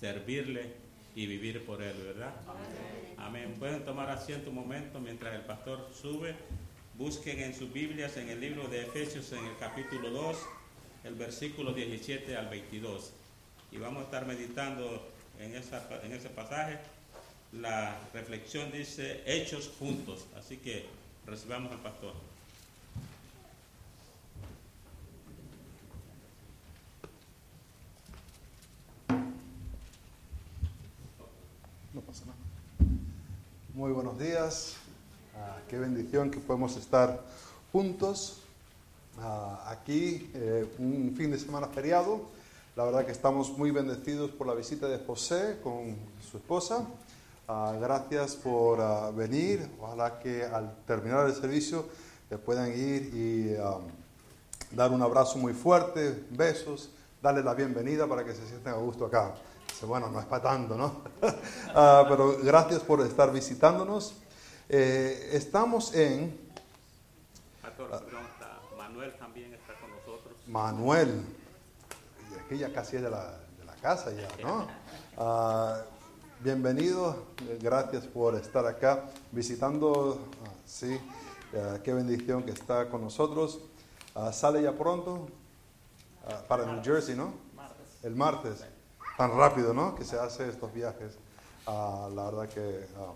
servirle y vivir por Él, ¿verdad? Amén. Pueden tomar asiento un momento mientras el pastor sube. Busquen en sus Biblias en el libro de Efesios en el capítulo 2, el versículo 17 al 22. Y vamos a estar meditando en, esa, en ese pasaje. La reflexión dice hechos juntos. Así que recibamos al pastor. No pasa nada. Muy buenos días. Ah, qué bendición que podemos estar juntos ah, aquí, eh, un fin de semana feriado. La verdad que estamos muy bendecidos por la visita de José con su esposa. Ah, gracias por venir. Ojalá que al terminar el servicio puedan ir y dar un abrazo muy fuerte, besos, darle la bienvenida para que se sientan a gusto acá bueno, no es para tanto, ¿no? Ah, pero gracias por estar visitándonos. Eh, estamos en... Manuel también está con nosotros. Manuel, y aquí ya casi es de la, de la casa ya, ¿no? Ah, bienvenido, gracias por estar acá visitando, sí, qué bendición que está con nosotros. sale ya pronto para New Jersey, ¿no? El martes tan rápido, ¿no? Que se hace estos viajes. Ah, la verdad que ah,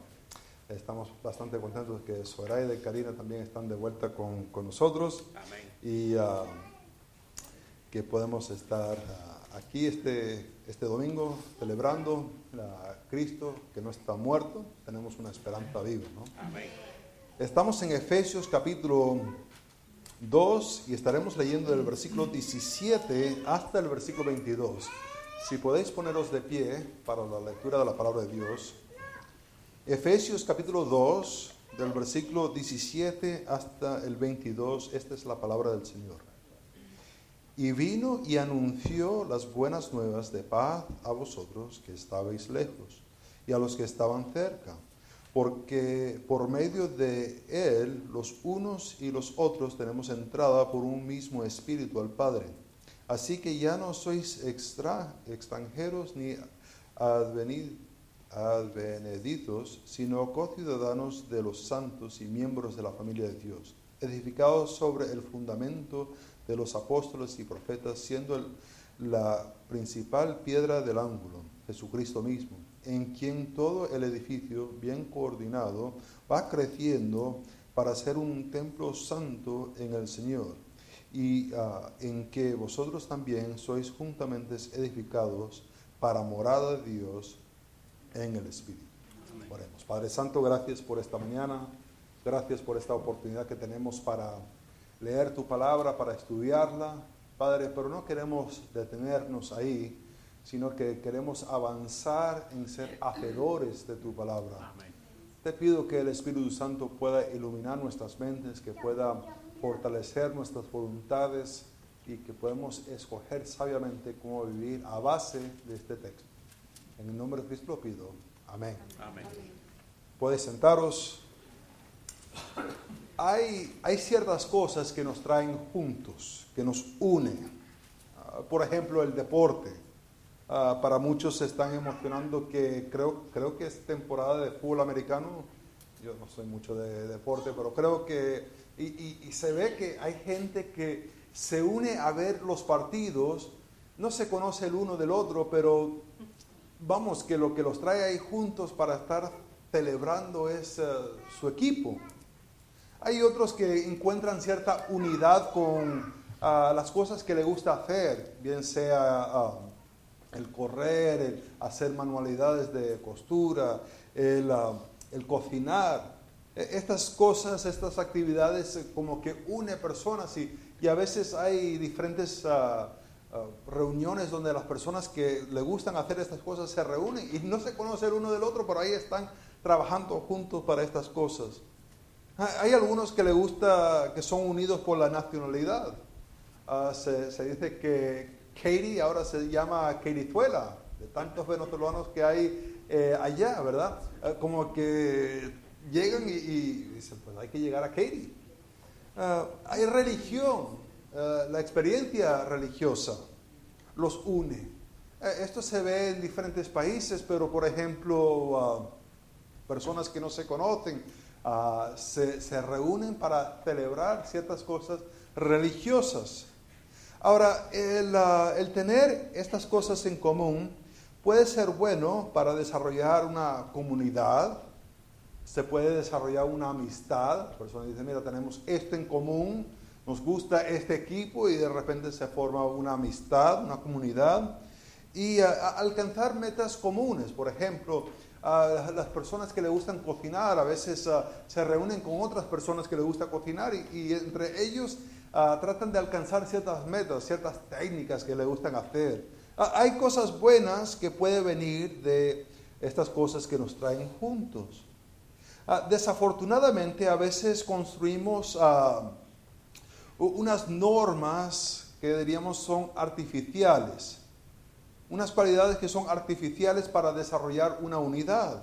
estamos bastante contentos que Soraya y Karina también están de vuelta con, con nosotros. Amén. Y uh, que podemos estar aquí este, este domingo celebrando a Cristo que no está muerto. Tenemos una esperanza viva, ¿no? Amén. Estamos en Efesios capítulo 2 y estaremos leyendo del versículo 17 hasta el versículo 22. Si podéis poneros de pie para la lectura de la palabra de Dios. Efesios capítulo 2, del versículo 17 hasta el 22, esta es la palabra del Señor. Y vino y anunció las buenas nuevas de paz a vosotros que estabais lejos y a los que estaban cerca, porque por medio de él los unos y los otros tenemos entrada por un mismo espíritu al Padre. Así que ya no sois extra, extranjeros ni adveneditos, sino co-ciudadanos de los santos y miembros de la familia de Dios, edificados sobre el fundamento de los apóstoles y profetas, siendo la principal piedra del ángulo, Jesucristo mismo, en quien todo el edificio, bien coordinado, va creciendo para ser un templo santo en el Señor y ah, en que vosotros también sois juntamente edificados para morada de Dios en el Espíritu. Oremos. Padre Santo, gracias por esta mañana, gracias por esta oportunidad que tenemos para leer tu palabra, para estudiarla. Padre, pero no queremos detenernos ahí, sino que queremos avanzar en ser hacedores de tu palabra. Te pido que el Espíritu Santo pueda iluminar nuestras mentes, que pueda fortalecer nuestras voluntades y que podemos escoger sabiamente cómo vivir a base de este texto. En el nombre de Cristo lo pido. Amén. Amén. Puedes sentaros. Hay, hay ciertas cosas que nos traen juntos, que nos unen. Ah, por ejemplo, el deporte. Ah, para muchos se están emocionando que creo, creo que es temporada de fútbol americano. Yo no soy mucho de deporte, pero creo que y, se ve que hay gente que se une a ver los partidos, no se conoce el uno del otro, pero vamos, que lo que los trae ahí juntos para estar celebrando es eh, su equipo. Hay otros que encuentran cierta unidad con ah, las cosas que le gusta hacer, bien sea ah, el correr, el hacer manualidades de costura, el, ah, el cocinar. E, estas cosas, estas actividades eh, como que une personas y, y a veces hay diferentes ah, ah, reuniones donde las personas que le gustan hacer estas cosas se reúnen y no se conocen uno del otro, pero ahí están trabajando juntos para estas cosas. Hay algunos que le gusta, que son unidos por la nacionalidad. Ah, se, dice que Katie ahora se llama Katiezuela, de tantos venezolanos que hay eh, allá, ¿verdad? como que llegan y, dicen, pues hay que llegar a Katie. Ah, hay religión, ah, la experiencia religiosa los une. Eh, esto se ve en diferentes países, pero por ejemplo, ah, personas que no se conocen se, reúnen para celebrar ciertas cosas religiosas. Ahora, el, el tener estas cosas en común puede ser bueno para desarrollar una comunidad, se puede desarrollar una amistad. La persona dice, mira, tenemos esto en común, nos gusta este equipo y de repente se forma una amistad, una comunidad. Y alcanzar metas comunes, por ejemplo, a las personas que le gustan cocinar a veces se reúnen con otras personas que le gusta cocinar y, entre ellos tratan de alcanzar ciertas metas, ciertas técnicas que le gustan hacer. Hay cosas buenas que pueden venir de estas cosas que nos traen juntos. Desafortunadamente a veces construimos unas normas que diríamos son artificiales unas cualidades que son artificiales para desarrollar una unidad.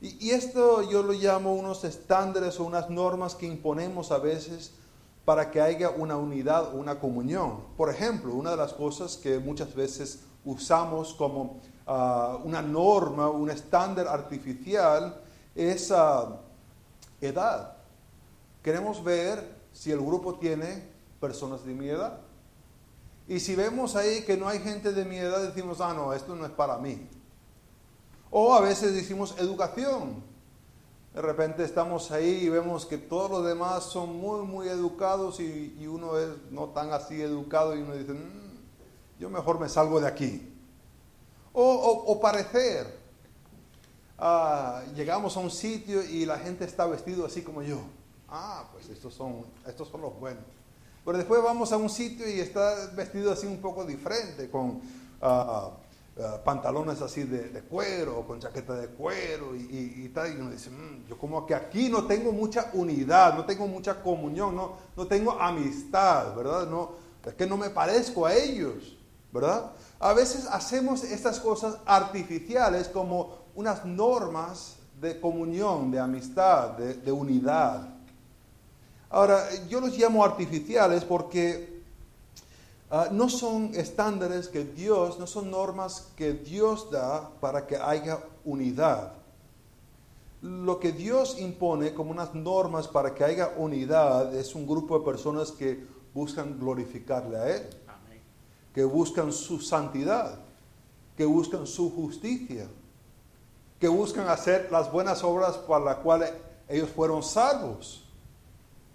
Y, esto yo lo llamo unos estándares o unas normas que imponemos a veces para que haya una unidad o una comunión. Por ejemplo, una de las cosas que muchas veces usamos como ah, una norma, un estándar artificial, es uh, edad. Queremos ver si el grupo tiene personas de mi edad. Y si vemos ahí que no hay gente de mi edad, decimos, ah, no, esto no es para mí. O a veces decimos educación. De repente estamos ahí y vemos que todos los demás son muy, muy educados y, uno es no tan así educado y uno dice, mm, yo mejor me salgo de aquí. O, parecer. Ah, llegamos a un sitio y la gente está vestido así como yo. Ah, pues estos son, estos son los buenos. Pero después vamos a un sitio y está vestido así un poco diferente, con ah, ah, pantalones así de, cuero, con chaqueta de cuero y, tal. Y uno dice, mm, yo como que aquí no tengo mucha unidad, no tengo mucha comunión, no, no tengo amistad, ¿verdad? No, es que no me parezco a ellos, ¿verdad? A veces hacemos estas cosas artificiales como unas normas de comunión, de amistad, de unidad. Ahora, yo los llamo artificiales porque ah, no son estándares que Dios, no son normas que Dios da para que haya unidad. Lo que Dios impone como unas normas para que haya unidad es un grupo de personas que buscan glorificarle a Él, que buscan su santidad, que buscan su justicia, que buscan hacer las buenas obras para las cuales ellos fueron salvos.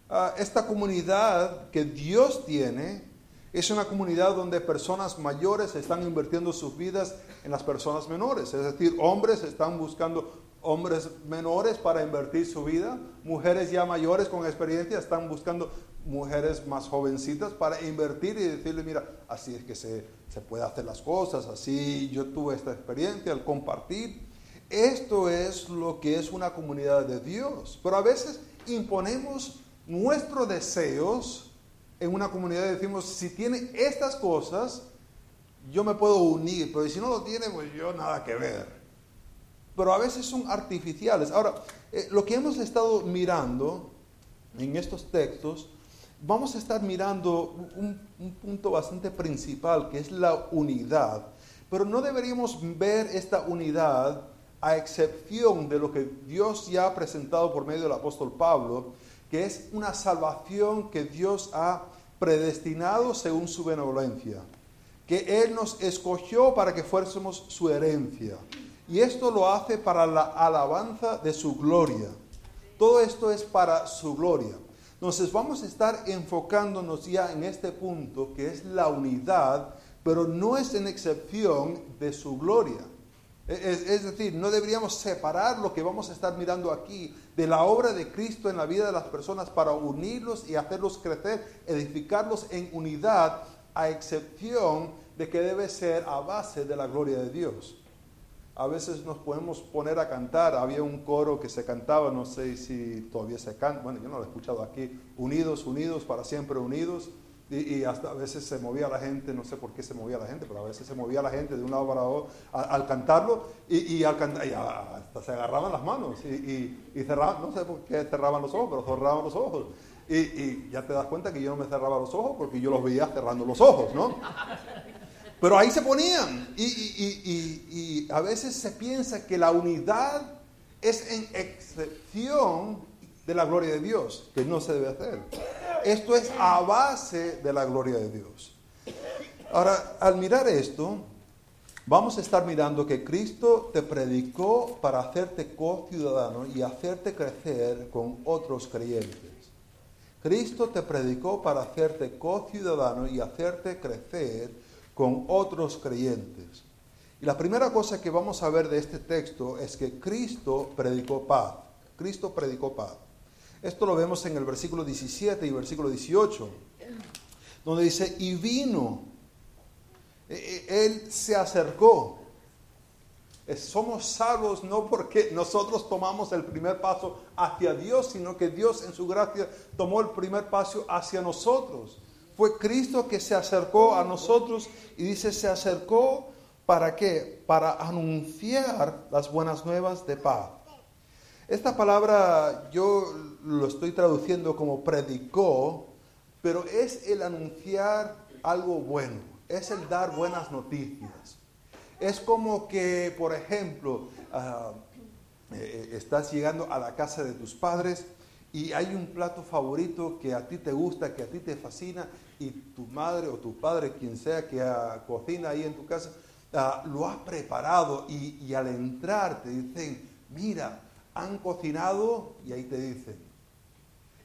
Ah, esta comunidad que Dios tiene es una comunidad donde personas mayores están invirtiendo sus vidas en las personas menores. Es decir, hombres están buscando hombres menores para invertir su vida, mujeres ya mayores con experiencia están buscando mujeres más jovencitas para invertir y decirle, mira, así es que se, se puede hacer las cosas, así yo tuve esta experiencia al compartir. Esto es lo que es una comunidad de Dios. Pero a veces imponemos nuestros deseos en una comunidad decimos, si tiene estas cosas, yo me puedo unir, pero si no lo tiene, pues yo nada que ver. Pero a veces son artificiales. Ahora, eh, lo que hemos estado mirando en estos textos, vamos a estar mirando un, un punto bastante principal, que es la unidad. Pero no deberíamos ver esta unidad a excepción de lo que Dios ya ha presentado por medio del apóstol Pablo, que es una salvación que Dios ha predestinado según su benevolencia, que Él nos escogió para que fuésemos su herencia. Y esto lo hace para la alabanza de su gloria. Todo esto es para su gloria. Entonces vamos a estar enfocándonos ya en este punto que es la unidad, pero no es en excepción de su gloria. Es, decir, no deberíamos separar lo que vamos a estar mirando aquí de la obra de Cristo en la vida de las personas para unirlos y hacerlos crecer, edificarlos en unidad, a excepción de que debe ser a base de la gloria de Dios. A veces nos podemos poner a cantar, había un coro que se cantaba, no sé si todavía se canta, bueno, yo no lo he escuchado aquí, unidos, unidos, para siempre unidos. Y, hasta a veces se movía la gente, no sé por qué se movía la gente, pero a veces se movía la gente de un lado para otro al, cantarlo y, al cantar, hasta se agarraban las manos y, cerraban, no sé por qué cerraban los ojos, pero cerraban los ojos. Y, ya te das cuenta que yo no me cerraba los ojos porque yo los veía cerrando los ojos, ¿no? Pero ahí se ponían. Y, y, a veces se piensa que la unidad es en excepción de la gloria de Dios, que no se debe hacer. Esto es a base de la gloria de Dios. Ahora, al mirar esto, vamos a estar mirando que Cristo te predicó para hacerte co-ciudadano y hacerte crecer con otros creyentes. Cristo te predicó para hacerte co-ciudadano y hacerte crecer con otros creyentes. Y la primera cosa que vamos a ver de este texto es que Cristo predicó paz. Cristo predicó paz. Esto lo vemos en el versículo 17 y versículo 18, donde dice, y vino, e, e, Él se acercó. Somos salvos no porque nosotros tomamos el primer paso hacia Dios, sino que Dios en su gracia tomó el primer paso hacia nosotros. Fue Cristo que se acercó a nosotros y dice, se acercó para qué? Para anunciar las buenas nuevas de paz. Esta palabra yo lo estoy traduciendo como predicó, pero es el anunciar algo bueno, es el dar buenas noticias. Es como que, por ejemplo, ah, eh, estás llegando a la casa de tus padres y hay un plato favorito que a ti te gusta, que a ti te fascina, y tu madre o tu padre, quien sea que cocina ahí en tu casa, ah, lo ha preparado y, al entrar te dicen, mira, han cocinado y ahí te dicen.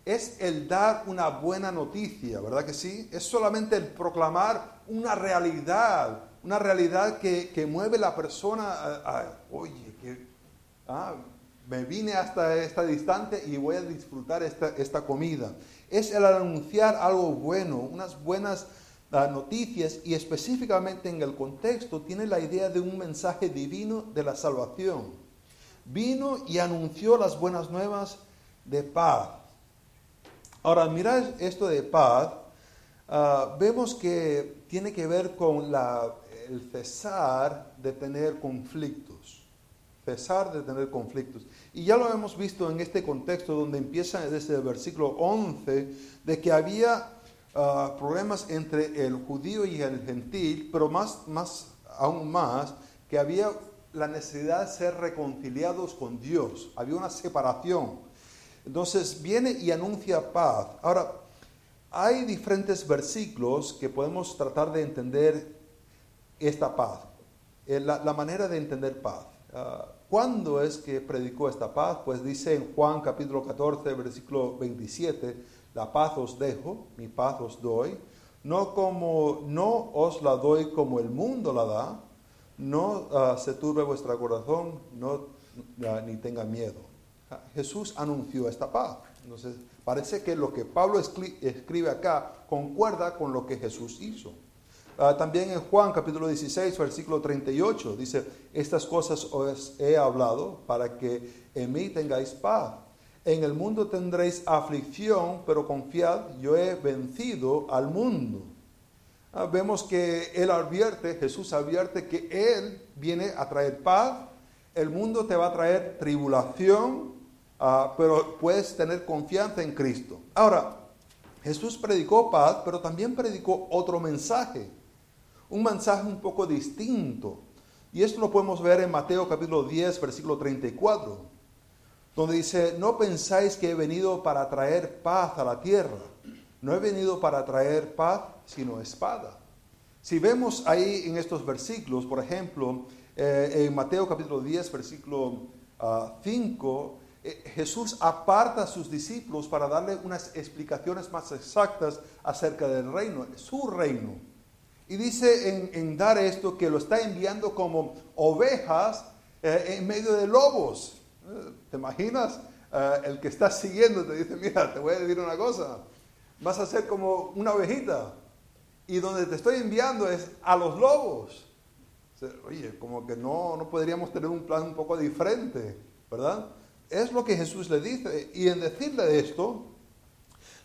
Es el dar una buena noticia, ¿verdad que sí? Es solamente el proclamar una realidad, una realidad que, mueve la persona a, oye, que, ah, me vine hasta esta distante y voy a disfrutar esta, esta comida. Es el anunciar algo bueno, unas buenas ah, noticias y específicamente en el contexto tiene la idea de un mensaje divino de la salvación. Vino y anunció las buenas nuevas de paz. Ahora, mirad esto de paz, ah, vemos que tiene que ver con la, el cesar de tener conflictos cesar de tener conflictos. Y ya lo hemos visto en este contexto donde empieza desde el versículo 11 de que había ah, problemas entre el judío y el gentil, pero más, más, aún más, que había la necesidad de ser reconciliados con Dios. Había una separación. Entonces viene y anuncia paz. Ahora, hay diferentes versículos que podemos tratar de entender esta paz, eh, la, manera de entender paz. Ah, ¿Cuándo es que predicó esta paz? Pues dice en Juan capítulo 14, versículo 27, la paz os dejo, mi paz os doy, no como no os la doy como el mundo la da, no ah, se turbe vuestro corazón, no ni tenga miedo. Ah, Jesús anunció esta paz. Entonces, parece que lo que Pablo escribe acá concuerda con lo que Jesús hizo. Ah, también en Juan capítulo 16, versículo 38, dice, estas cosas os he hablado para que en mí tengáis paz. En el mundo tendréis aflicción, pero confiad, yo he vencido al mundo. Ah, vemos que Él advierte, Jesús advierte que Él viene a traer paz. El mundo te va a traer tribulación, ah, pero puedes tener confianza en Cristo. Ahora, Jesús predicó paz, pero también predicó otro mensaje un mensaje un poco distinto. Y esto lo podemos ver en Mateo capítulo 10, versículo 34, donde dice, no pensáis que he venido para traer paz a la tierra. No he venido para traer paz, sino espada. Si vemos ahí en estos versículos, por ejemplo, eh, en Mateo capítulo 10, versículo 5, ah, eh, Jesús aparta a sus discípulos para darle unas explicaciones más exactas acerca del reino, su reino. Y dice en, dar esto que lo está enviando como ovejas eh, en medio de lobos. ¿Te imaginas? El que está siguiendo te dice, mira, te voy a decir una cosa, vas a ser como una ovejita. Y donde te estoy enviando es a los lobos. Oye, como que no, no podríamos tener un plan un poco diferente, ¿verdad? Es lo que Jesús le dice. Y en decirle esto,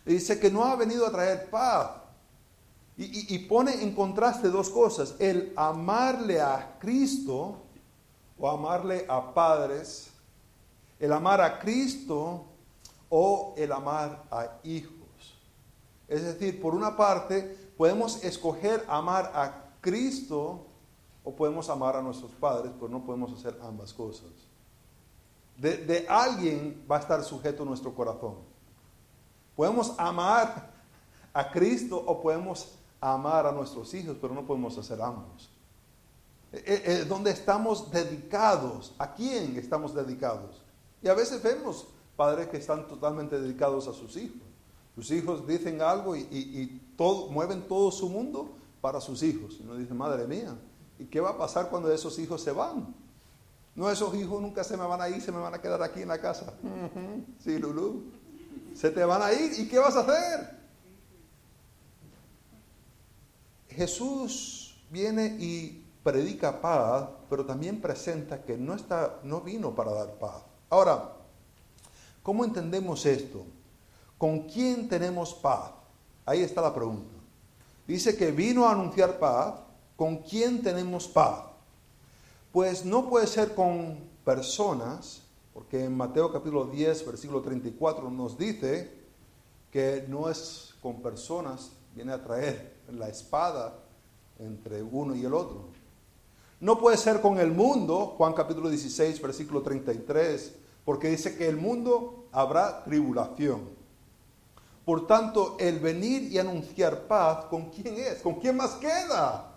dice que no ha venido a traer paz, y, pone en contraste dos cosas, el amarle a Cristo o amarle a padres, el amar a Cristo o el amar a hijos. Es decir, por una parte, podemos escoger amar a Cristo o podemos amar a nuestros padres, pero no podemos hacer ambas cosas. De, alguien va a estar sujeto nuestro corazón. Podemos amar a Cristo o podemos amar a nuestros hijos, pero no podemos hacer ambos. Eh, eh, eh, donde estamos dedicados, ¿a quién estamos dedicados? Y a veces vemos padres que están totalmente dedicados a sus hijos. Sus hijos dicen algo y, todo, mueven todo su mundo para sus hijos. Y uno dice, madre mía, ¿y qué va a pasar cuando esos hijos se van? No, esos hijos nunca se me van a ir, se me van a quedar aquí en la casa. Sí, Lulú. Se te van a ir y ¿qué vas a hacer? Jesús viene y predica paz, pero también presenta que no, está, no vino para dar paz. Ahora, ¿cómo entendemos esto? ¿Con quién tenemos paz? Ahí está la pregunta. Dice que vino a anunciar paz. ¿Con quién tenemos paz? Pues no puede ser con personas, porque en Mateo capítulo 10, versículo 34 nos dice que no es con personas, viene a traer la espada entre uno y el otro. No puede ser con el mundo, Juan capítulo 16, versículo 33, porque dice que el mundo habrá tribulación. Por tanto, el venir y anunciar paz, ¿con quién es? ¿Con quién más queda?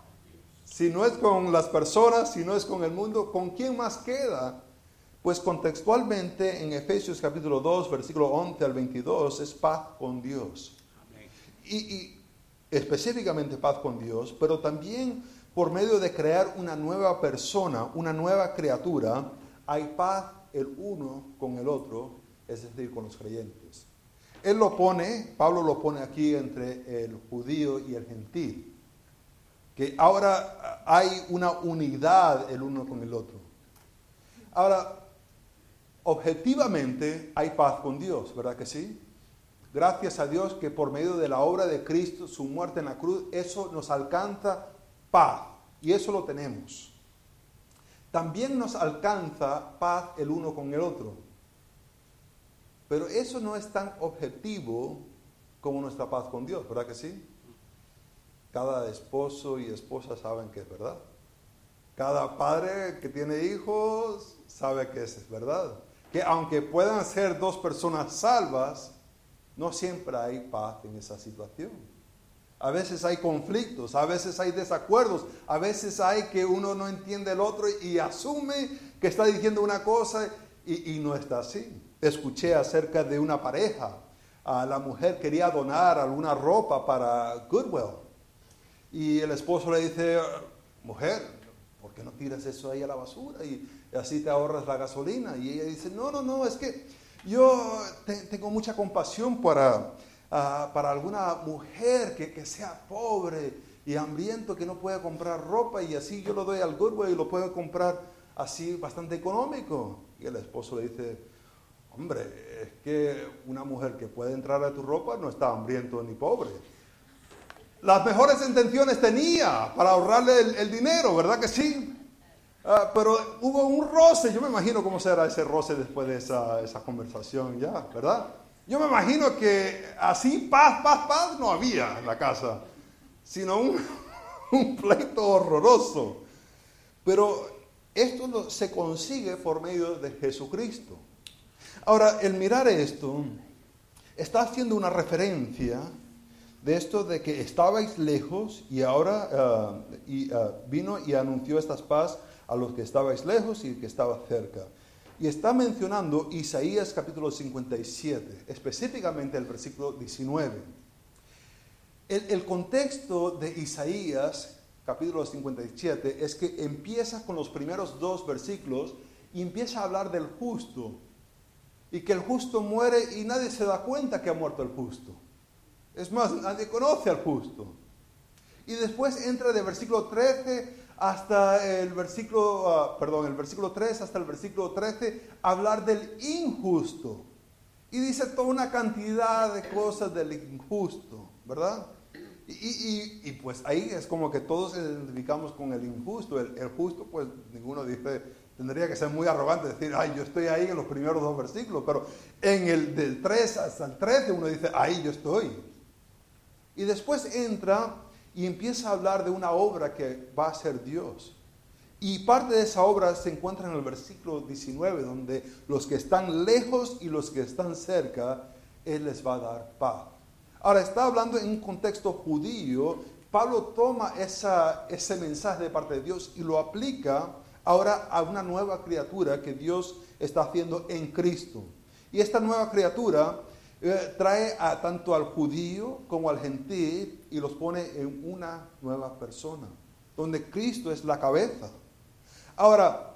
Si no es con las personas, si no es con el mundo, ¿con quién más queda? Pues contextualmente en Efesios capítulo 2, versículo 11 al 22, es paz con Dios. Y, y específicamente paz con Dios, pero también por medio de crear una nueva persona, una nueva criatura, hay paz el uno con el otro, es decir, con los creyentes. Él lo pone, Pablo lo pone aquí entre el judío y el gentil, que ahora hay una unidad el uno con el otro. Ahora, objetivamente hay paz con Dios, ¿verdad que sí? Gracias a Dios que por medio de la obra de Cristo, su muerte en la cruz, eso nos alcanza paz. Y eso lo tenemos. También nos alcanza paz el uno con el otro. Pero eso no es tan objetivo como nuestra paz con Dios, ¿verdad que sí? Cada esposo y esposa saben que es verdad. Cada padre que tiene hijos sabe que es verdad. Que aunque puedan ser dos personas salvas, no siempre hay paz en esa situación. A veces hay conflictos, a veces hay desacuerdos, a veces hay que uno no entiende el otro y asume que está diciendo una cosa y, no está así. Escuché acerca de una pareja. A la mujer quería donar alguna ropa para Goodwill. Y el esposo le dice, mujer, ¿por qué no tiras eso ahí a la basura? Y así te ahorras la gasolina. Y ella dice, no, no, no, es que yo tengo mucha compasión para, ah, para alguna mujer que, que, sea pobre y hambriento que no pueda comprar ropa y así yo lo doy al Goodwill y lo puedo comprar así bastante económico. Y el esposo le dice, hombre, es que una mujer que puede entrar a tu ropa no está hambriento ni pobre. Las mejores intenciones tenía para ahorrarle el, dinero, ¿verdad que sí? Ah, pero hubo un roce, yo me imagino cómo será ese roce después de esa, esa conversación ya, ¿verdad? Yo me imagino que así paz, paz, paz no había en la casa, sino un, un pleito horroroso. Pero esto se consigue por medio de Jesucristo. Ahora, el mirar esto está haciendo una referencia de esto de que estabais lejos y ahora ah, y, ah, vino y anunció estas paz a los que estabais lejos y que estaba cerca. Y está mencionando Isaías capítulo 57, específicamente el versículo 19. El, el, contexto de Isaías capítulo 57 es que empieza con los primeros dos versículos y empieza a hablar del justo. Y que el justo muere y nadie se da cuenta que ha muerto el justo. Es más, nadie conoce al justo. Y después entra de versículo 13 hasta el versículo, ah, perdón, el versículo 3 hasta el versículo 13, hablar del injusto. Y dice toda una cantidad de cosas del injusto, ¿verdad? Y, pues ahí es como que todos identificamos con el injusto. El, justo, pues ninguno dice, tendría que ser muy arrogante decir, ay, yo estoy ahí en los primeros dos versículos, pero en el del 3 hasta el 13 uno dice, ahí yo estoy. Y después entra y empieza a hablar de una obra que va a ser Dios. Y parte de esa obra se encuentra en el versículo 19, donde los que están lejos y los que están cerca, Él les va a dar paz. Ahora, está hablando en un contexto judío. Pablo toma ese mensaje de parte de Dios y lo aplica ahora a una nueva criatura que Dios está haciendo en Cristo. Y esta nueva criatura eh, trae a tanto al judío como al gentil y los pone en una nueva persona, donde Cristo es la cabeza. Ahora,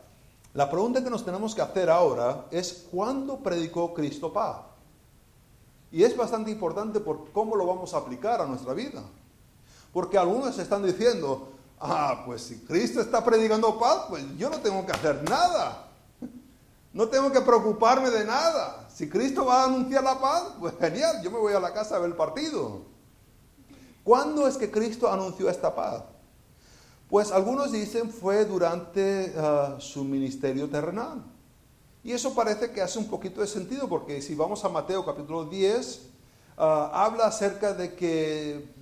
la pregunta que nos tenemos que hacer ahora es ¿cuándo predicó Cristo paz? Y es bastante importante por cómo lo vamos a aplicar a nuestra vida. Porque algunos están diciendo, ah, pues si Cristo está predicando paz, pues yo no tengo que hacer nada. No tengo que preocuparme de nada. Si Cristo va a anunciar la paz, pues genial, yo me voy a la casa a ver el partido. ¿Cuándo es que Cristo anunció esta paz? Pues algunos dicen fue durante ah, su ministerio terrenal. Y eso parece que hace un poquito de sentido, porque si vamos a Mateo capítulo 10, ah, habla acerca de que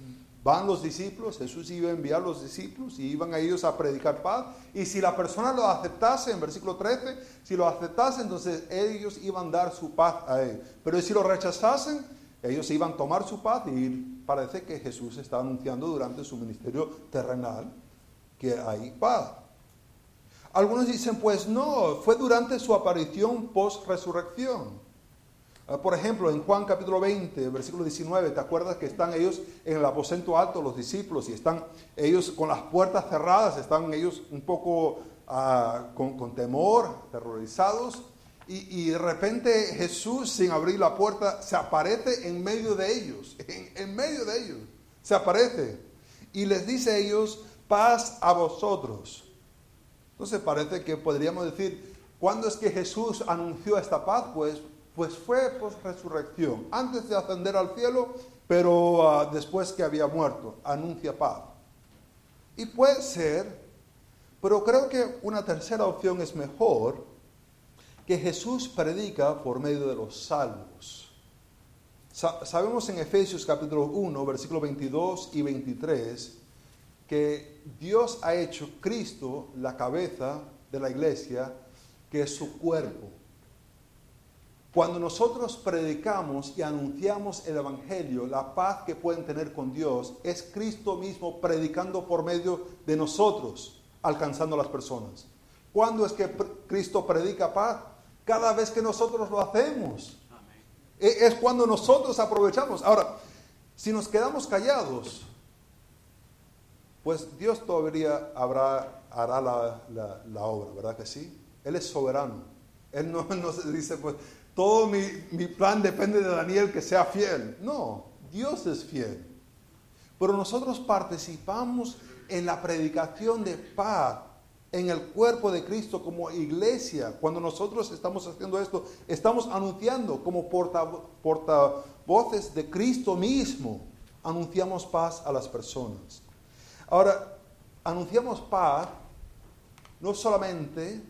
van los discípulos, Jesús iba a enviar los discípulos y iban a ellos a predicar paz. Y si la persona lo aceptase, en versículo 13, si lo aceptase, entonces ellos iban a dar su paz a él. Pero si lo rechazasen, ellos iban a tomar su paz y parece que Jesús está anunciando durante su ministerio terrenal que hay paz. Algunos dicen, pues no, fue durante su aparición post-resurrección. Ah, por ejemplo, en Juan capítulo 20, versículo 19, ¿te acuerdas que están ellos en el aposento alto, los discípulos, y están ellos con las puertas cerradas, están ellos un poco ah, con, temor, terrorizados, y, de repente Jesús, sin abrir la puerta, se aparece en medio de ellos, en, en medio de ellos, se aparece, y les dice a ellos, paz a vosotros. Entonces parece que podríamos decir, ¿cuándo es que Jesús anunció esta paz? Pues pues fue post resurrección, antes de ascender al cielo, pero ah, después que había muerto, anuncia paz. Y puede ser, pero creo que una tercera opción es mejor, que Jesús predica por medio de los salmos. sabemos en Efesios capítulo 1, versículo 22 y 23, que Dios ha hecho Cristo la cabeza de la iglesia, que es su cuerpo. Cuando nosotros predicamos y anunciamos el Evangelio, la paz que pueden tener con Dios es Cristo mismo predicando por medio de nosotros, alcanzando a las personas. ¿Cuándo es que Cristo predica paz? Cada vez que nosotros lo hacemos. E-, es cuando nosotros aprovechamos. Ahora, si nos quedamos callados, pues Dios todavía habrá, hará la, obra, ¿verdad que sí? Él es soberano. Él no, no se dice, pues, todo mi, plan depende de Daniel que sea fiel. No, Dios es fiel. Pero nosotros participamos en la predicación de paz en el cuerpo de Cristo como iglesia. Cuando nosotros estamos haciendo esto, estamos anunciando como portavoces de Cristo mismo. Anunciamos paz a las personas. Ahora, anunciamos paz no solamente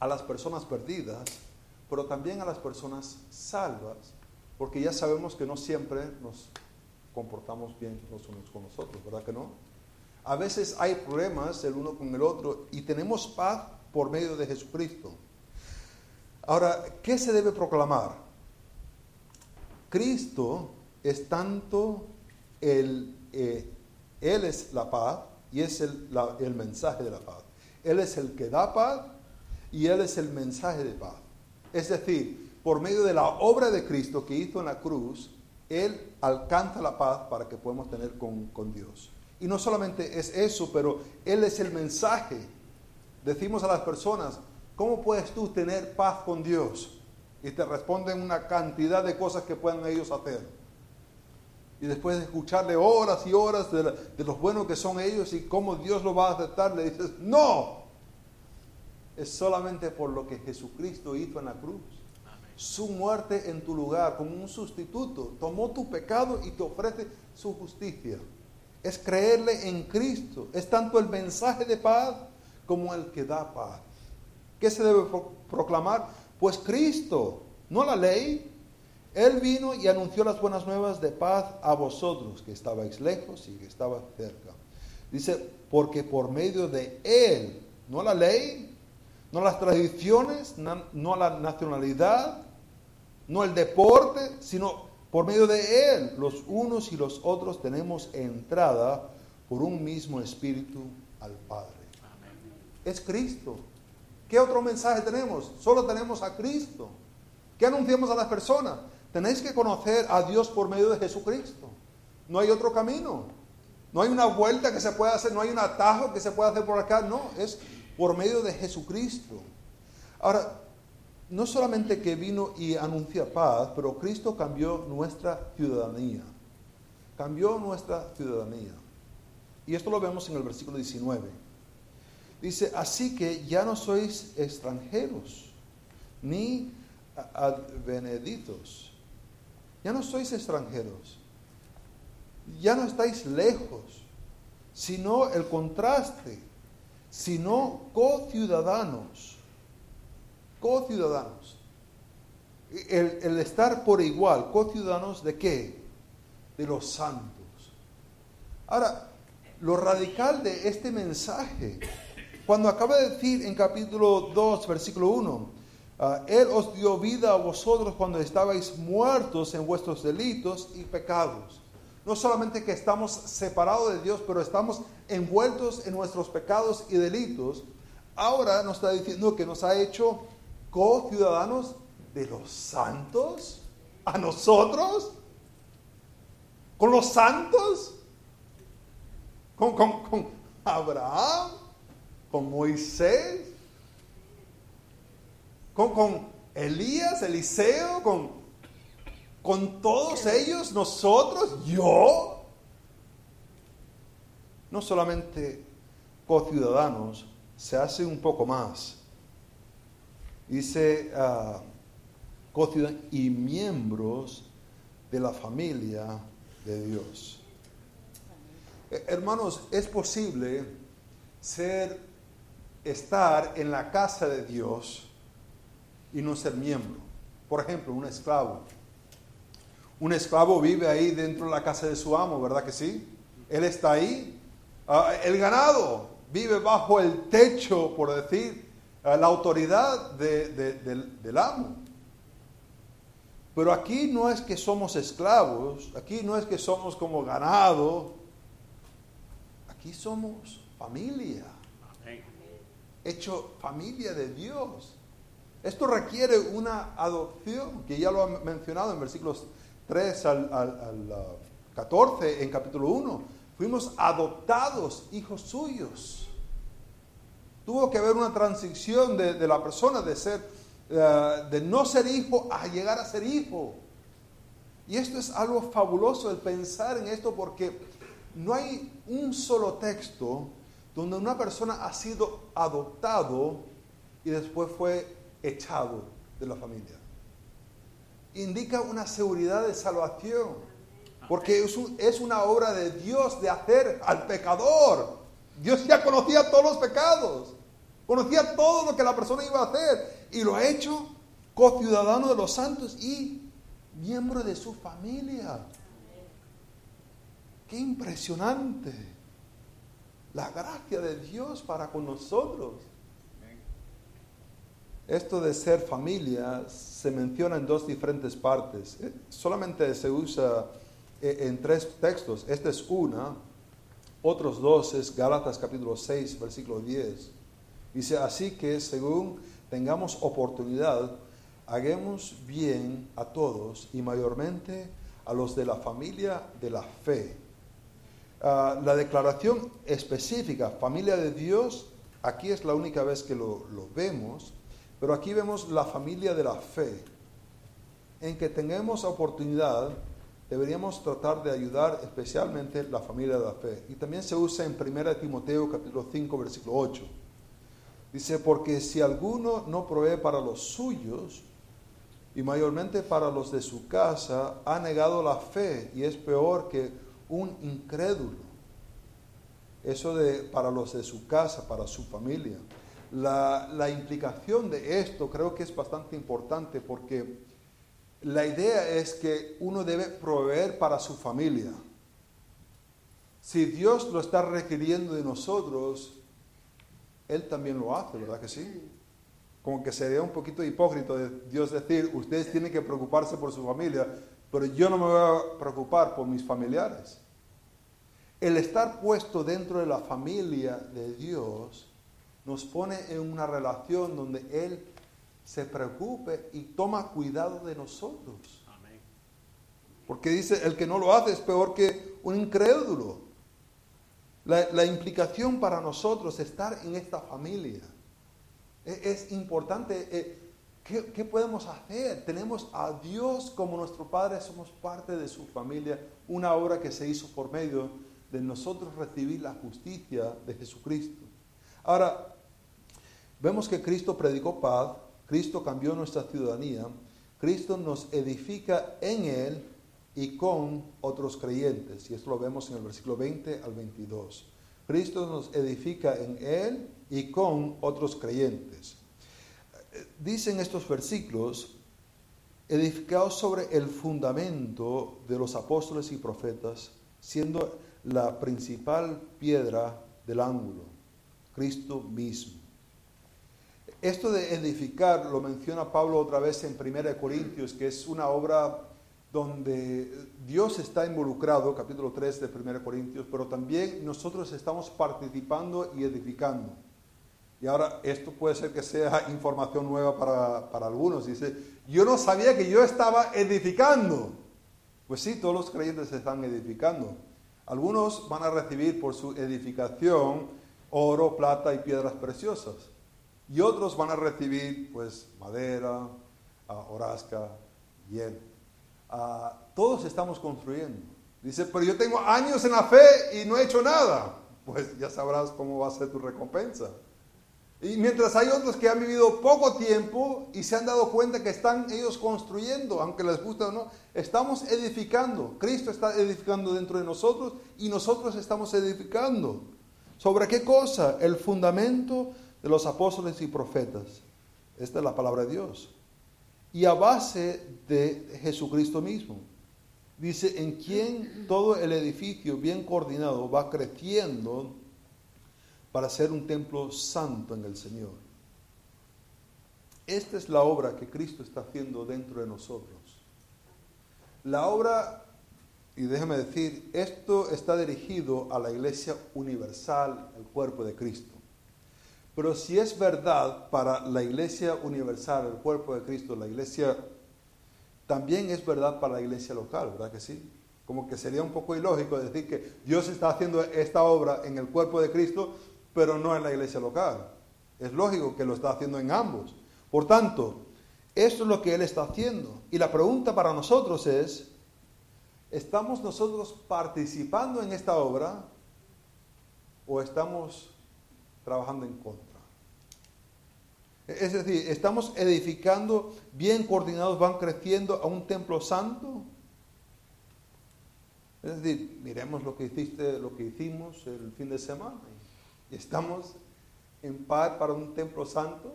a las personas perdidas, pero también a las personas salvas, porque ya sabemos que no siempre nos comportamos bien los unos con los otros, ¿verdad que no? A veces hay problemas el uno con el otro y tenemos paz por medio de Jesucristo. Ahora, ¿qué se debe proclamar? Cristo es tanto el, eh, Él es la paz y es el, el mensaje de la paz. Él es el que da paz y Él es el mensaje de paz. Es decir, por medio de la obra de Cristo que hizo en la cruz, Él alcanza la paz para que podamos tener con, con Dios. Y no solamente es eso, pero Él es el mensaje. Decimos a las personas, ¿cómo puedes tú tener paz con Dios? Y te responden una cantidad de cosas que puedan ellos hacer. Y después de escucharle horas y horas de, de los buenos que son ellos y cómo Dios lo va a aceptar, le dices, no, es solamente por lo que Jesucristo hizo en la cruz. Su muerte en tu lugar como un sustituto. Tomó tu pecado y te ofrece su justicia. Es creerle en Cristo. Es tanto el mensaje de paz como el que da paz. ¿Qué se debe proclamar? Pues Cristo, no la ley. Él vino y anunció las buenas nuevas de paz a vosotros, que estabais lejos y que estabais cerca. Dice, porque por medio de Él, no la ley, no las tradiciones, no la nacionalidad, no el deporte, sino por medio de Él, los unos y los otros tenemos entrada por un mismo espíritu al Padre. Es Cristo. ¿Qué otro mensaje tenemos? Solo tenemos a Cristo. ¿Qué anunciamos a las personas? Tenéis que conocer a Dios por medio de Jesucristo. No hay otro camino. No hay una vuelta que se pueda hacer, no hay un atajo que se pueda hacer por acá. No, es por medio de Jesucristo. Ahora, no solamente que vino y anuncia paz, pero Cristo cambió nuestra ciudadanía. Cambió nuestra ciudadanía. Y esto lo vemos en el versículo 19. Dice, así que ya no sois extranjeros, ni adveneditos. Ya no sois extranjeros. Ya no estáis lejos, sino el contraste, sino co-ciudadanos. Co-ciudadanos. El, el, estar por igual, co-ciudadanos de qué? De los santos. Ahora, lo radical de este mensaje, cuando acaba de decir en capítulo 2, versículo 1, ah, Él os dio vida a vosotros cuando estabais muertos en vuestros delitos y pecados. No solamente que estamos separados de Dios, pero estamos envueltos en nuestros pecados y delitos. Ahora nos está diciendo que nos ha hecho co-ciudadanos de los santos. ¿A nosotros? ¿Con los santos? ¿Con, con, Abraham? ¿Con Moisés? ¿Con, con Elías, Eliseo? ¿Con con todos ellos, nosotros, yo. No solamente co-ciudadanos, se hace un poco más. Dice uh, y miembros de la familia de Dios. Eh, hermanos, es posible ser, estar en la casa de Dios y no ser miembro. Por ejemplo, un esclavo un esclavo vive ahí dentro de la casa de su amo, ¿verdad que sí? Él está ahí. Ah, el ganado vive bajo el techo, por decir, ah, la autoridad del, del amo. Pero aquí no es que somos esclavos, aquí no es que somos como ganado, aquí somos familia, hecho familia de Dios. Esto requiere una adopción, que ya lo ha mencionado en versículos 3 al, 14, uh, en capítulo 1, fuimos adoptados hijos suyos. Tuvo que haber una transición de, la persona de ser, uh, de no ser hijo a llegar a ser hijo. Y esto es algo fabuloso el pensar en esto porque no hay un solo texto donde una persona ha sido adoptado y después fue echado de la familia indica una seguridad de salvación. Porque es, una obra de Dios de hacer al pecador. Dios ya conocía todos los pecados. Conocía todo lo que la persona iba a hacer. Y lo ha hecho co-ciudadano de los santos y miembro de su familia. Qué impresionante. La gracia de Dios para con nosotros. Esto de ser familia se menciona en dos diferentes partes. Eh, solamente se usa eh, en tres textos. Esta es una. Otros dos es Gálatas capítulo 6, versículo 10. Dice, así que según tengamos oportunidad, hagamos bien a todos y mayormente a los de la familia de la fe. Ah, la declaración específica, familia de Dios, aquí es la única vez que lo, lo vemos pero aquí vemos la familia de la fe. En que tengamos oportunidad, deberíamos tratar de ayudar especialmente la familia de la fe. Y también se usa en 1 Timoteo capítulo 5 versículo 8. Dice, porque si alguno no provee para los suyos, y mayormente para los de su casa, ha negado la fe y es peor que un incrédulo. Eso de para los de su casa, para su familia. La, implicación de esto creo que es bastante importante porque la idea es que uno debe proveer para su familia. Si Dios lo está requiriendo de nosotros, Él también lo hace, ¿verdad que sí? Como que sería un poquito hipócrita de Dios decir, ustedes tienen que preocuparse por su familia, pero yo no me voy a preocupar por mis familiares. El estar puesto dentro de la familia de Dios nos pone en una relación donde Él se preocupe y toma cuidado de nosotros. Porque dice, el que no lo hace es peor que un incrédulo. La, implicación para nosotros estar en esta familia es, es importante. Eh, ¿qué, ¿Qué podemos hacer? Tenemos a Dios como nuestro Padre, somos parte de su familia, una obra que se hizo por medio de nosotros recibir la justicia de Jesucristo. Ahora, vemos que Cristo predicó paz, Cristo cambió nuestra ciudadanía, Cristo nos edifica en Él y con otros creyentes. Y esto lo vemos en el versículo 20 al 22. Cristo nos edifica en Él y con otros creyentes. Dicen estos versículos, edificados sobre el fundamento de los apóstoles y profetas, siendo la principal piedra del ángulo, Cristo mismo. Esto de edificar lo menciona Pablo otra vez en 1 Corintios, que es una obra donde Dios está involucrado, capítulo 3 de 1 Corintios, pero también nosotros estamos participando y edificando. Y ahora esto puede ser que sea información nueva para, para algunos. Dice, yo no sabía que yo estaba edificando. Pues sí, todos los creyentes están edificando. Algunos van a recibir por su edificación oro, plata y piedras preciosas y otros van a recibir pues madera, uh, horazca, hielo. Ah, todos estamos construyendo. Dice, pero yo tengo años en la fe y no he hecho nada. Pues ya sabrás cómo va a ser tu recompensa. Y mientras hay otros que han vivido poco tiempo y se han dado cuenta que están ellos construyendo, aunque les guste o no, estamos edificando. Cristo está edificando dentro de nosotros y nosotros estamos edificando. ¿Sobre qué cosa? El fundamento de los apóstoles y profetas. Esta es la palabra de Dios. Y a base de Jesucristo mismo. Dice, en quien todo el edificio bien coordinado va creciendo para ser un templo santo en el Señor. Esta es la obra que Cristo está haciendo dentro de nosotros. La obra, y déjame decir, esto está dirigido a la iglesia universal, el cuerpo de Cristo. Pero si es verdad para la iglesia universal, el cuerpo de Cristo, la iglesia, también es verdad para la iglesia local, ¿verdad que sí? Como que sería un poco ilógico decir que Dios está haciendo esta obra en el cuerpo de Cristo, pero no en la iglesia local. Es lógico que lo está haciendo en ambos. Por tanto, esto es lo que Él está haciendo. Y la pregunta para nosotros es, ¿estamos nosotros participando en esta obra o estamos trabajando en contra. Es decir, estamos edificando bien coordinados, van creciendo a un templo santo. Es decir, miremos lo que hiciste, lo que hicimos el fin de semana. Estamos en par para un templo santo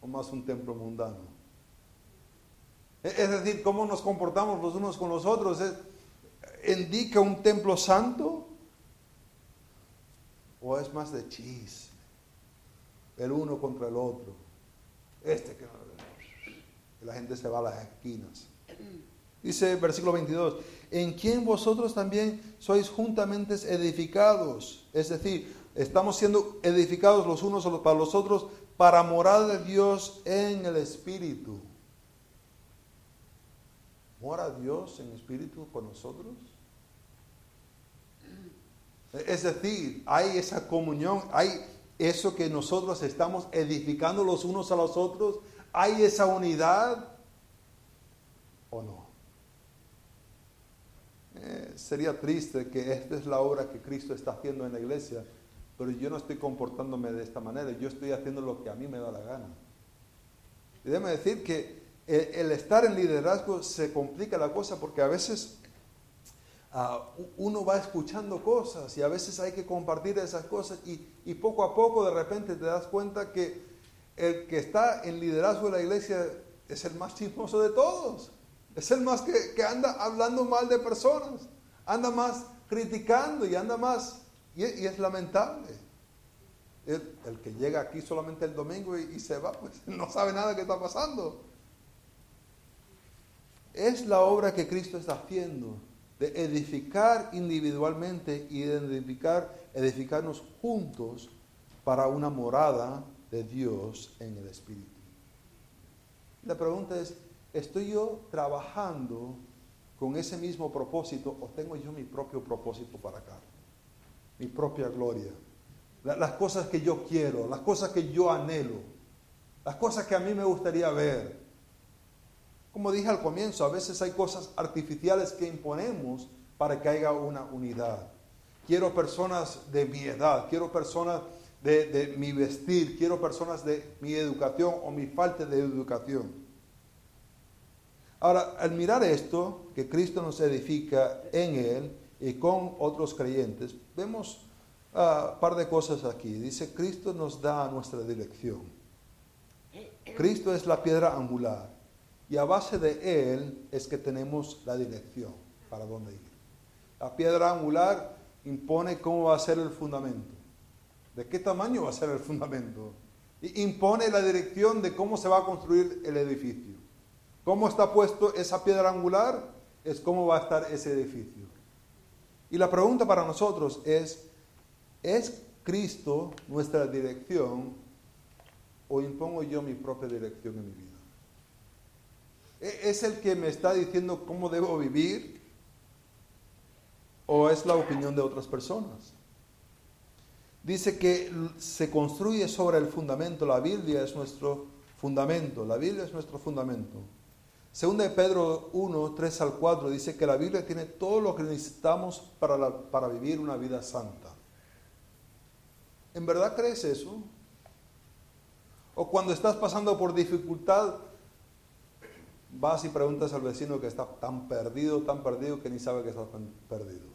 o más un templo mundano. Es decir, cómo nos comportamos los unos con los otros. ¿Indica un templo santo ¿O es más de chis? El uno contra el otro. Este que la gente se va a las esquinas. Dice el versículo 22, en quien vosotros también sois juntamente edificados. Es decir, estamos siendo edificados los unos para los otros para morar de Dios en el Espíritu. ¿Mora Dios en Espíritu con nosotros? Es decir, hay esa comunión, hay eso que nosotros estamos edificando los unos a los otros, hay esa unidad o no. Eh, sería triste que esta es la obra que Cristo está haciendo en la iglesia, pero yo no estoy comportándome de esta manera, yo estoy haciendo lo que a mí me da la gana. Y déjeme decir que el estar en liderazgo se complica la cosa porque a veces Uno va escuchando cosas y a veces hay que compartir esas cosas y, poco a poco de repente te das cuenta que el que está en liderazgo de la iglesia es el más chismoso de todos. Es el más que, anda hablando mal de personas. Anda más criticando y anda más. Y, es lamentable. El, que llega aquí solamente el domingo y, y se va, pues no sabe nada que está pasando. Es la obra que Cristo está haciendo de edificar individualmente y edificar, edificarnos juntos para una morada de Dios en el Espíritu. La pregunta es, ¿estoy yo trabajando con ese mismo propósito o tengo yo mi propio propósito para acá? Mi propia gloria. las cosas que yo quiero, las cosas que yo anhelo, las cosas que a mí me gustaría ver. Como dije al comienzo, a veces hay cosas artificiales que imponemos para que haya una unidad. Quiero personas de mi edad, quiero personas de, mi vestir, quiero personas de mi educación o mi falta de educación. Ahora, al mirar esto, que Cristo nos edifica en Él y con otros creyentes, vemos un ah, par de cosas aquí. Dice, Cristo nos da nuestra dirección. Cristo es la piedra angular. Y a base de Él es que tenemos la dirección para dónde ir. La piedra angular impone cómo va a ser el fundamento. ¿De qué tamaño va a ser el fundamento? Y impone la dirección de cómo se va a construir el edificio. ¿Cómo está puesto esa piedra angular? Es cómo va a estar ese edificio. Y la pregunta para nosotros es, ¿es Cristo nuestra dirección o impongo yo mi propia dirección en mi vida? ¿E-, ¿Es el que me está diciendo cómo debo vivir? ¿O es la opinión de otras personas? Dice que se construye sobre el fundamento. La Biblia es nuestro fundamento. La Biblia es nuestro fundamento. Según de Pedro 1, 3 al 4, dice que la Biblia tiene todo lo que necesitamos para, para vivir una vida santa. ¿En verdad crees eso? O cuando estás pasando por dificultad, vas y preguntas al vecino que está tan perdido, tan perdido que ni sabe que está perdido.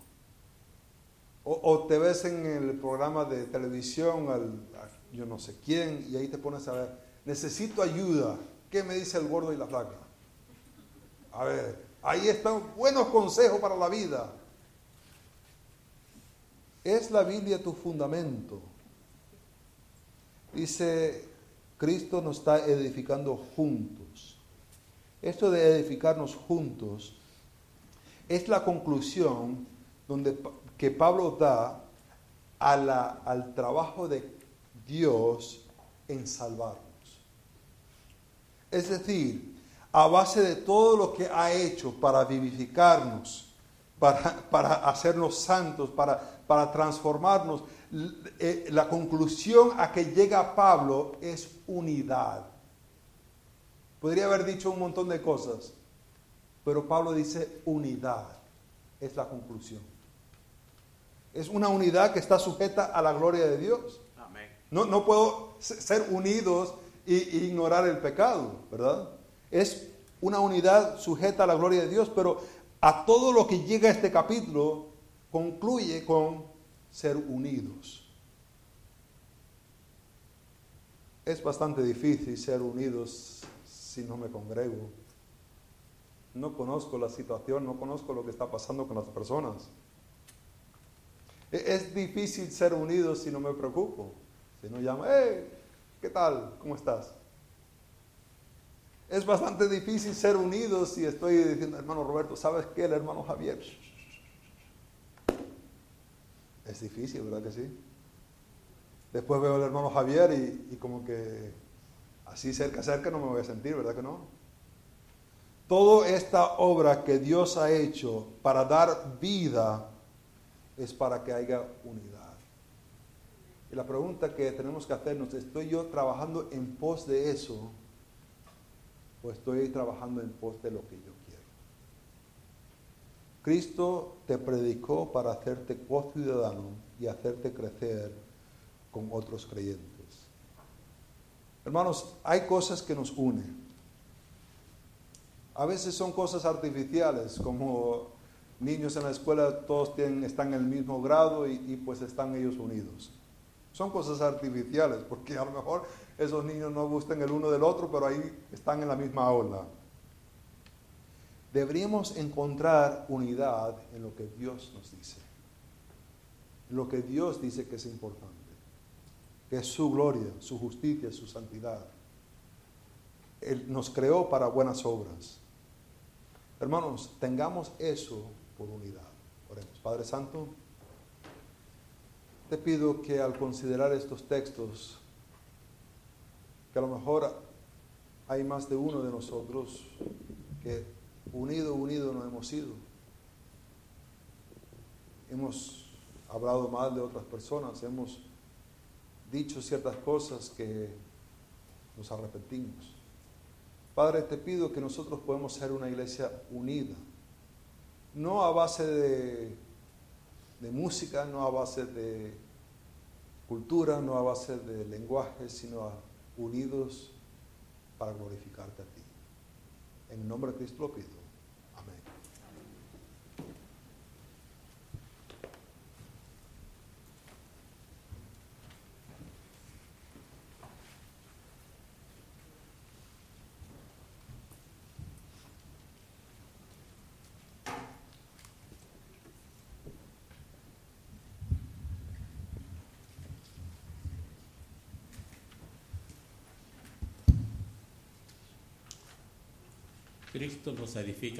O, te ves en el programa de televisión, al, yo no sé quién, y ahí te pones a ver, necesito ayuda. ¿Qué me dice el gordo y la flaca? A ver, ahí están buenos consejos para la vida. ¿Es la Biblia tu fundamento? Dice, Cristo nos está edificando juntos. Esto de edificarnos juntos es la conclusión donde, que Pablo da al trabajo de Dios en salvarnos. Es decir, a base de todo lo que ha hecho para vivificarnos, para, hacernos santos, para, para transformarnos, eh, la conclusión a que llega Pablo es unidad. Podría haber dicho un montón de cosas, pero Pablo dice unidad. Es la conclusión. Es una unidad que está sujeta a la gloria de Dios. No, no puedo ser unidos e ignorar el pecado, ¿verdad? Es una unidad sujeta a la gloria de Dios, pero a todo lo que llega a este capítulo concluye con ser unidos. Es bastante difícil ser unidos si no me congrego. No conozco la situación, no conozco lo que está pasando con las personas. E-, es difícil ser unidos si no me preocupo. Si no llamo, hey, ¿qué tal? ¿Cómo estás? Es bastante difícil ser unidos si estoy diciendo, hermano Roberto, ¿sabes qué? El hermano Javier. Es difícil, ¿verdad que sí? Después veo al hermano Javier y como que así cerca, cerca no me voy a sentir, ¿verdad que no? Toda esta obra que Dios ha hecho para dar vida es para que haya unidad. Y la pregunta que tenemos que hacernos, ¿estoy yo trabajando en pos de eso o estoy trabajando en pos de lo que yo quiero? Cristo te predicó para hacerte co-ciudadano y hacerte crecer con otros creyentes. Hermanos, hay cosas que nos unen. A veces son cosas artificiales, como niños en la escuela, todos tienen, están en el mismo grado y, pues están ellos unidos. Son cosas artificiales, porque a lo mejor esos niños no gusten el uno del otro, pero ahí están en la misma ola. Deberíamos encontrar unidad en lo que Dios nos dice, en lo que Dios dice que es importante, que es su gloria, su justicia, su santidad. Él nos creó para buenas obras. Hermanos, tengamos eso por unidad. Oremos. Padre Santo, te pido que al considerar estos textos, que a lo mejor hay más de uno de nosotros que unido, unido no hemos sido. Hemos hablado mal de otras personas, hemos dicho ciertas cosas que nos arrepentimos. Padre, te pido que nosotros podamos ser una iglesia unida, no a base de, música, no a base de cultura, no a base de lenguaje, sino a, unidos para glorificarte a ti. En nombre de Cristo lo pido. Cristo nos edifica